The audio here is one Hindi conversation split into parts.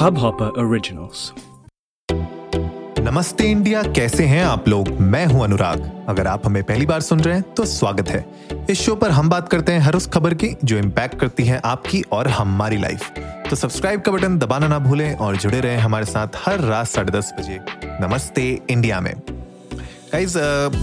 Hubhopper Originals. नमस्ते इंडिया, कैसे हैं आप लोग? मैं हूँ अनुराग। अगर आप हमें पहली बार सुन रहे हैं तो स्वागत है। इस शो पर हम बात करते हैं हर उस खबर की जो इम्पैक्ट करती है आपकी और हमारी लाइफ तो सब्सक्राइब का बटन दबाना ना भूलें और जुड़े रहें हमारे साथ हर रात साढ़े दस बजे। नमस्ते इंडिया में। गाइज़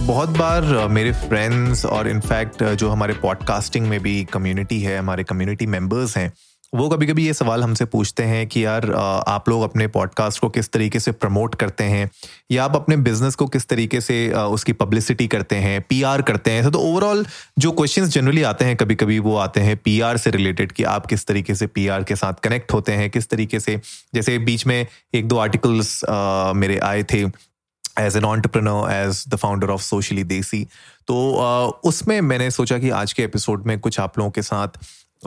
बहुत बार मेरे फ्रेंड्स और इनफैक्ट जो हमारे पॉडकास्टिंग में भी कम्युनिटी है, हमारे कम्युनिटी मेंबर्स हैं वो कभी कभी ये सवाल हमसे पूछते हैं कि यार आप लोग अपने पॉडकास्ट को किस तरीके से प्रमोट करते हैं? या आप अपने बिज़नेस को किस तरीके से उसकी पब्लिसिटी करते हैं पीआर करते हैं? तो ओवरऑल जो क्वेश्चंस जनरली आते हैं कभी कभी वो आते हैं पीआर से रिलेटेड कि आप किस तरीके से पीआर के साथ कनेक्ट होते हैं, किस तरीके से, जैसे बीच में एक दो आर्टिकल्स मेरे आए थे as an entrepreneur as the founder of socially Desi तो उसमें मैंने सोचा कि आज के एपिसोड में कुछ आप लोगों के साथ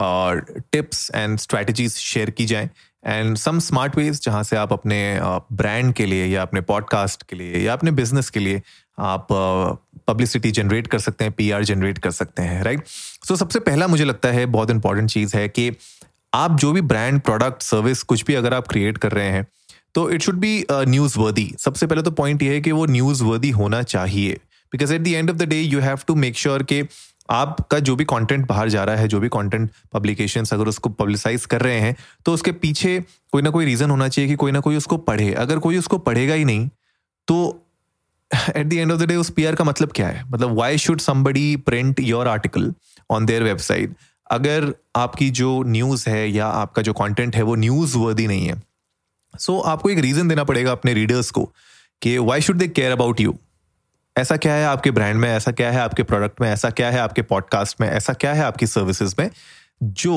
टिप्स एंड स्ट्रैटेजीज शेयर की जाए. एंड सम स्मार्ट वेज जहाँ से आप अपने ब्रांड के लिए या अपने पॉडकास्ट के लिए या अपने बिज़नेस के लिए आप पब्लिसिटी जनरेट कर सकते हैं पीआर जनरेट कर सकते हैं राइट सो so, सबसे पहला मुझे लगता है बहुत इंपॉर्टेंट चीज़ है कि आप जो भी ब्रांड प्रोडक्ट सर्विस कुछ भी अगर आप क्रिएट कर रहे हैं तो इट शुड बी न्यूज़ वर्दी सबसे पहले तो पॉइंट ये है कि वो न्यूज़ वर्दी होना चाहिए. Because at the end of the day you have to make sure कि आपका जो भी कंटेंट बाहर जा रहा है जो भी कंटेंट पब्लिकेशन अगर उसको पब्लिसाइज कर रहे हैं तो उसके पीछे कोई ना कोई रीजन होना चाहिए कि कोई ना कोई उसको पढ़े। अगर कोई उसको पढ़ेगा ही नहीं तो at the end of the day उस पीआर का मतलब क्या है? मतलब why should somebody print your article on their website अगर आपकी जो न्यूज़ है या आपका जो कंटेंट है वो न्यूज़ वर्दी नहीं है सो so, आपको एक रीजन देना पड़ेगा अपने रीडर्स को कि why should they care about you ऐसा क्या है आपके ब्रांड में? ऐसा क्या है आपके प्रोडक्ट में? ऐसा क्या है आपके पॉडकास्ट में? ऐसा क्या है आपकी सर्विसेज़ में जो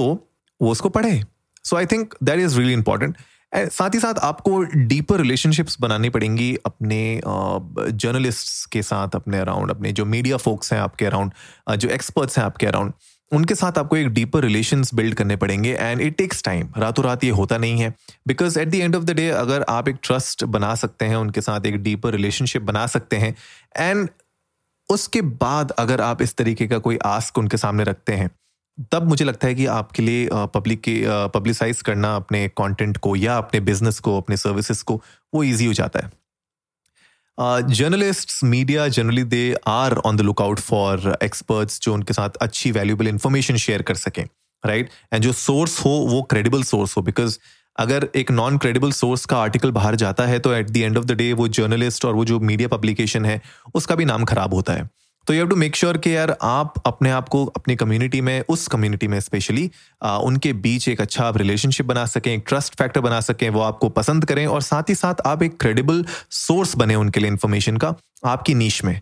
वो उसको पढ़े? So I think that is really important साथ ही साथ आपको डीपर रिलेशनशिप्स बनानी पड़ेंगी अपने जर्नलिस्ट्स के साथ, अपने अराउंड अपने जो मीडिया फोक्स हैं आपके अराउंड जो एक्सपर्ट्स हैं आपके अराउंड उनके साथ आपको एक डीपर रिलेशन बिल्ड करने पड़ेंगे एंड इट टेक्स टाइम रातों रात ये होता नहीं है. Because at the end of the day अगर आप एक ट्रस्ट बना सकते हैं, उनके साथ एक डीपर रिलेशनशिप बना सकते हैं एंड उसके बाद अगर आप इस तरीके का कोई आस्क उनके सामने रखते हैं, तब मुझे लगता है कि आपके लिए पब्लिक के पब्लिसाइज करना, अपने कंटेंट को या अपने बिज़नेस को, अपने सर्विसेज़ को, वो इजी हो जाता है। Journalist media generally they are on the lookout for experts जो उनके साथ अच्छी वैल्यूबल इंफॉर्मेशन शेयर कर सकें राइट एंड जो सोर्स हो, वो क्रेडिबल सोर्स हो बिकॉज़ अगर एक नॉन क्रेडिबल सोर्स का आर्टिकल बाहर जाता है तो at the end of the day वो जर्नलिस्ट और वो जो मीडिया पब्लिकेशन है, उसका भी नाम खराब होता है। तो you have to make sure कि यार आप अपने आप को अपनी कम्युनिटी में, उस कम्युनिटी में स्पेशली उनके बीच एक अच्छा आप रिलेशनशिप बना सकें, एक ट्रस्ट फैक्टर बना सकें, वो आपको पसंद करें और साथ ही साथ आप एक क्रेडिबल सोर्स बने उनके लिए इन्फॉर्मेशन का आपकी नीच में।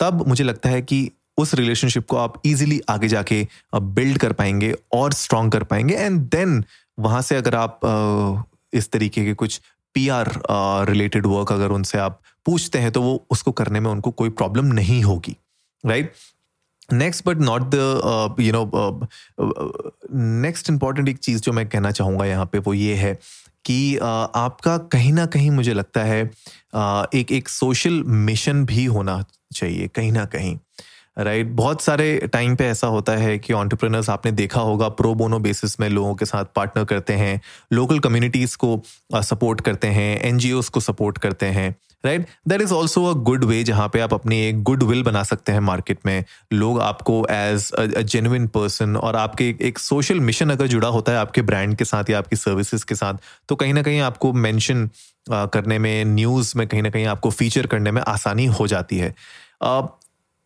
तब मुझे लगता है कि उस रिलेशनशिप को आप इजीली आगे जाके बिल्ड कर पाएँगे और स्ट्रांग कर पाएँगे। एंड देन वहाँ से अगर आप इस तरीके के कुछ पी आर रिलेटेड वर्क अगर उनसे आप पूछते हैं तो वो उसको करने में उनको कोई प्रॉब्लम नहीं होगी। Right next but not the you know next important एक चीज़ जो मैं कहना चाहूँगा यहाँ पे वो ये है कि uh, आपका कहीं ना कहीं मुझे लगता है uh, एक एक सोशल मिशन भी होना चाहिए कहीं ना कहीं राइट right? बहुत सारे टाइम पे ऐसा होता है कि ऑन्टरप्रेनर्स आपने देखा होगा प्रो बोनो बेसिस में लोगों के साथ पार्टनर करते हैं लोकल कम्युनिटीज को सपोर्ट uh, करते हैं एन को सपोर्ट करते हैं right that is also a good way जहाँ पे आप अपनी एक गुड विल बना सकते हैं मार्केट में। लोग आपको एज अ जेन्युइन पर्सन और आपके एक सोशल मिशन अगर जुड़ा होता है आपके ब्रांड के साथ या आपकी सर्विसेज़ के साथ तो कहीं ना कहीं आपको मैंशन करने में न्यूज़ में कहीं ना कहीं आपको फीचर करने में आसानी हो जाती है।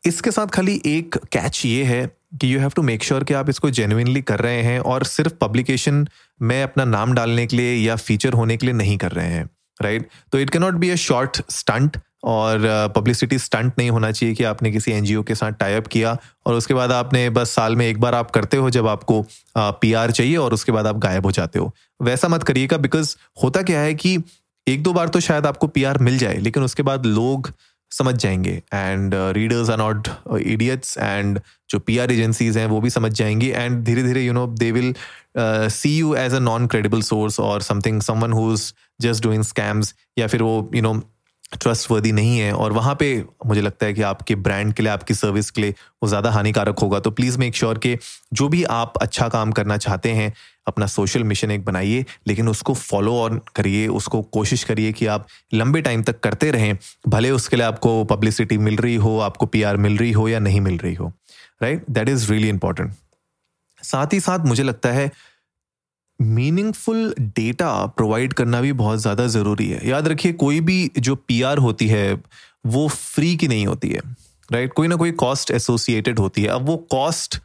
इसके साथ खाली एक कैच ये है कि you have to make sure कि आप इसको जेन्युइनली कर रहे हैं और सिर्फ़ पब्लिकेशन में अपना नाम डालने के लिए या फीचर होने के लिए नहीं कर रहे हैं। राइट तो it can not be a short stunt और पब्लिसिटी uh, स्टंट नहीं होना चाहिए कि आपने किसी एनजीओ के साथ टाइप किया और उसके बाद आपने बस साल में एक बार आप करते हो जब आपको पीआर uh, चाहिए और उसके बाद आप गायब हो जाते हो। वैसा मत करिएगा बिकॉज़ होता क्या है कि एक दो बार तो शायद आपको पीआर मिल जाए लेकिन उसके बाद लोग समझ जाएँगे। And readers are not idiots and जो पी आर एजेंसीज हैं वो भी समझ जाएँगी एंड धीरे धीरे you know they will see you as a non credible source और something someone who is just doing scams या फिर वो यू नो ट्रस्टवर्दी नहीं है और वहाँ पे मुझे लगता है कि आपके ब्रांड के लिए, आपकी सर्विस के लिए वो ज़्यादा हानिकारक होगा। तो प्लीज़ मेक श्योर कि जो भी आप अच्छा काम करना चाहते हैं, अपना सोशल मिशन एक बनाइए, लेकिन उसको फॉलो ऑन करिए, उसको कोशिश करिए कि आप लंबे टाइम तक करते रहें, भले उसके लिए आपको पब्लिसिटी मिल रही हो, आपको PR मिल रही हो या नहीं मिल रही हो right that is really important साथ ही साथ मुझे लगता है मीनिंगफुल डेटा प्रोवाइड करना भी बहुत ज़्यादा ज़रूरी है याद रखिए, कोई भी जो पीआर होती है, वो फ्री की नहीं होती है राइट right? कोई ना कोई कॉस्ट एसोसिएटेड होती है अब वो कॉस्ट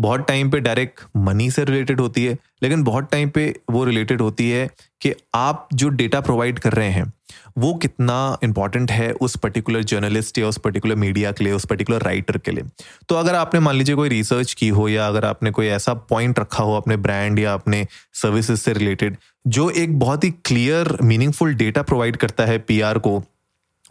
बहुत टाइम पे डायरेक्ट मनी से रिलेटेड होती है, लेकिन बहुत टाइम पे वो रिलेटेड होती है कि आप जो डेटा प्रोवाइड कर रहे हैं, वो कितना इंपॉर्टेंट है उस पर्टिकुलर जर्नलिस्ट या उस पर्टिकुलर मीडिया के लिए, उस पर्टिकुलर राइटर के लिए। तो अगर आपने मान लीजिए कोई रिसर्च की हो या अगर आपने कोई ऐसा पॉइंट रखा हो अपने ब्रांड या अपने सर्विसेज़ से रिलेटेड जो एक बहुत ही क्लियर मीनिंगफुल डेटा प्रोवाइड करता है पीआर को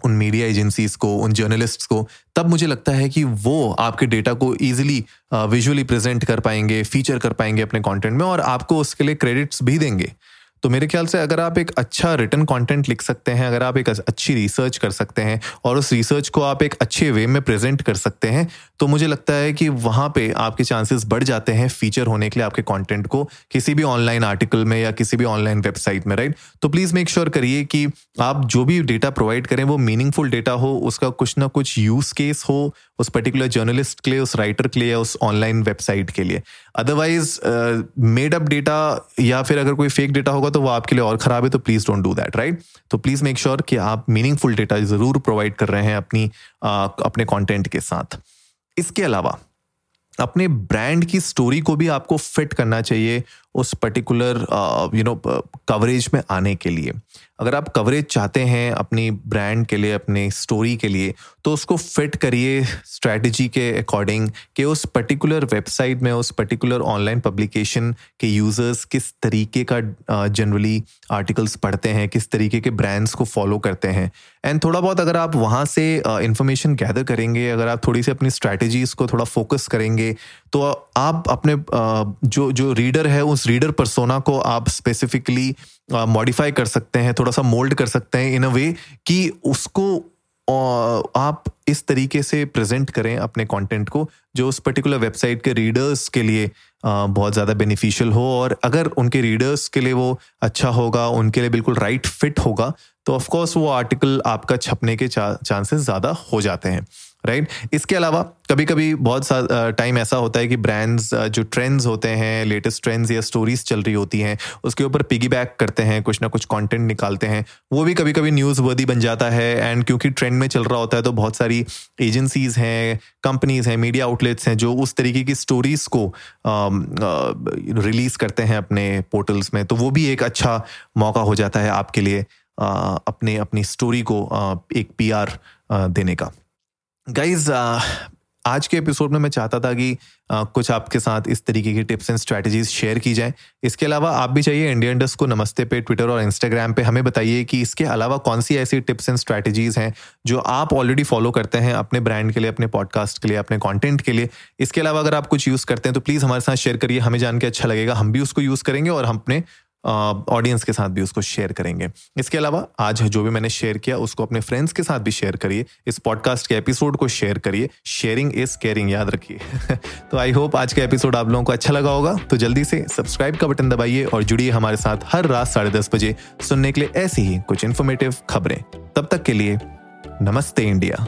उन मीडिया एजेंसीज को, उन जर्नलिस्ट्स को, तब मुझे लगता है कि वो आपके डेटा को ईजिली विजुअली प्रेजेंट कर पाएँगे फीचर कर पाएँगे अपने कंटेंट में और आपको उसके लिए क्रेडिट्स भी देंगे। तो मेरे ख्याल से अगर आप एक अच्छा रिटर्न कंटेंट लिख सकते हैं, अगर आप एक अच्छी रिसर्च कर सकते हैं, और उस रिसर्च को आप एक अच्छे वे में प्रेजेंट कर सकते हैं तो मुझे लगता है कि वहाँ पे आपके चांसेस बढ़ जाते हैं फीचर होने के लिए आपके कंटेंट को, किसी भी ऑनलाइन आर्टिकल में या किसी भी ऑनलाइन वेबसाइट में राइट तो प्लीज़ मेक श्योर करिए कि आप जो भी डेटा प्रोवाइड करें, वो मीनिंगफुल डेटा हो, उसका कुछ ना कुछ यूज़ केस हो उस पर्टिकुलर जर्नलिस्ट के लिए उस राइटर के लिए या उस ऑनलाइन वेबसाइट के लिए। अदरवाइज़ मेड अप डेटा या फिर अगर कोई फेक डेटा होगा तो वो आपके लिए और खराब है तो please don't do that right तो प्लीज़ मेक श्योर कि आप मीनिंगफुल डेटा ज़रूर प्रोवाइड कर रहे हैं अपनी uh, अपने कॉन्टेंट के साथ। इसके अलावा अपने ब्रांड की स्टोरी को भी आपको फिट करना चाहिए उस पर्टिकुलर यू नो कवरेज में आने के लिए। अगर आप कवरेज चाहते हैं अपनी ब्रांड के लिए अपने स्टोरी के लिए तो उसको फिट करिए स्ट्रैटेजी के अकॉर्डिंग कि उस पर्टिकुलर वेबसाइट में उस पर्टिकुलर ऑनलाइन पब्लिकेशन के यूज़र्स किस तरीके का जनरली uh, आर्टिकल्स पढ़ते हैं किस तरीके के ब्रांड्स को फॉलो करते हैं। एंड थोड़ा बहुत अगर आप वहाँ से इंफॉर्मेशन uh, गैदर करेंगे अगर आप थोड़ी सी अपनी स्ट्रैटेजीज को थोड़ा फोकस करेंगे तो आप अपने uh, जो जो रीडर है उस रीडर परसोना को आप स्पेसिफिकली मॉडिफाई कर सकते हैं, थोड़ा सा मोल्ड कर सकते हैं इन अ वे कि उसको आप इस तरीके से प्रेजेंट करें अपने कंटेंट को, जो उस पर्टिकुलर वेबसाइट के रीडर्स के लिए बहुत ज़्यादा बेनिफिशियल हो और अगर उनके रीडर्स के लिए वो अच्छा होगा, उनके लिए बिल्कुल राइट फिट होगा तो ऑफकोर्स वो आर्टिकल आपका छपने के चा चांसेस ज़्यादा हो जाते हैं। Right right? इसके अलावा कभी कभी बहुत सा टाइम ऐसा होता है कि ब्रांड्स जो ट्रेंड्स होते हैं लेटेस्ट ट्रेंड्स या स्टोरीज चल रही होती हैं, उसके ऊपर पिगी बैक करते हैं, कुछ ना कुछ कंटेंट निकालते हैं, वो भी कभी कभी न्यूज़ वर्दी बन जाता है एंड क्योंकि ट्रेंड में चल रहा होता है तो बहुत सारी एजेंसीज हैं कंपनीज़ हैं मीडिया आउटलेट्स हैं जो उस तरीके की स्टोरीज को रिलीज़ करते हैं अपने पोर्टल्स में तो वो भी एक अच्छा मौका हो जाता है आपके लिए अपने, अपनी स्टोरी को एक पीआर देने का गाइज़ uh, आज के एपिसोड में मैं चाहता था कि आ, uh, कुछ आपके साथ इस तरीके की टिप्स एंड स्ट्रैटेजीज शेयर की जाए। इसके अलावा आप भी चाहिए इंडियन डस्ट को नमस्ते पे ट्विटर और इंस्टाग्राम पे। हमें बताइए कि इसके अलावा कौन सी ऐसी टिप्स एंड स्ट्रैटेजीज हैं जो आप ऑलरेडी फॉलो करते हैं अपने ब्रांड के लिए अपने पॉडकास्ट के लिए अपने कॉन्टेंट के लिए। इसके अलावा अगर आप कुछ यूज़ करते हैं तो प्लीज़ हमारे साथ शेयर करिए। हमें जान के अच्छा लगेगा। हम भी उसको यूज़ करेंगे और हम अपने ऑडियंस के साथ भी उसको शेयर करेंगे। इसके अलावा आज जो भी मैंने शेयर किया, उसको अपने फ्रेंड्स के साथ भी शेयर करिए। इस पॉडकास्ट के एपिसोड को शेयर करिए। शेयरिंग इज़ केयरिंग याद रखिए। तो आई होप आज का एपिसोड आप लोगों को अच्छा लगा होगा। तो जल्दी से सब्सक्राइब का बटन दबाइए और जुड़िए हमारे साथ हर रात साढ़े दस बजे सुनने के लिए ऐसी ही कुछ इन्फॉर्मेटिव खबरें। तब तक के लिए नमस्ते इंडिया।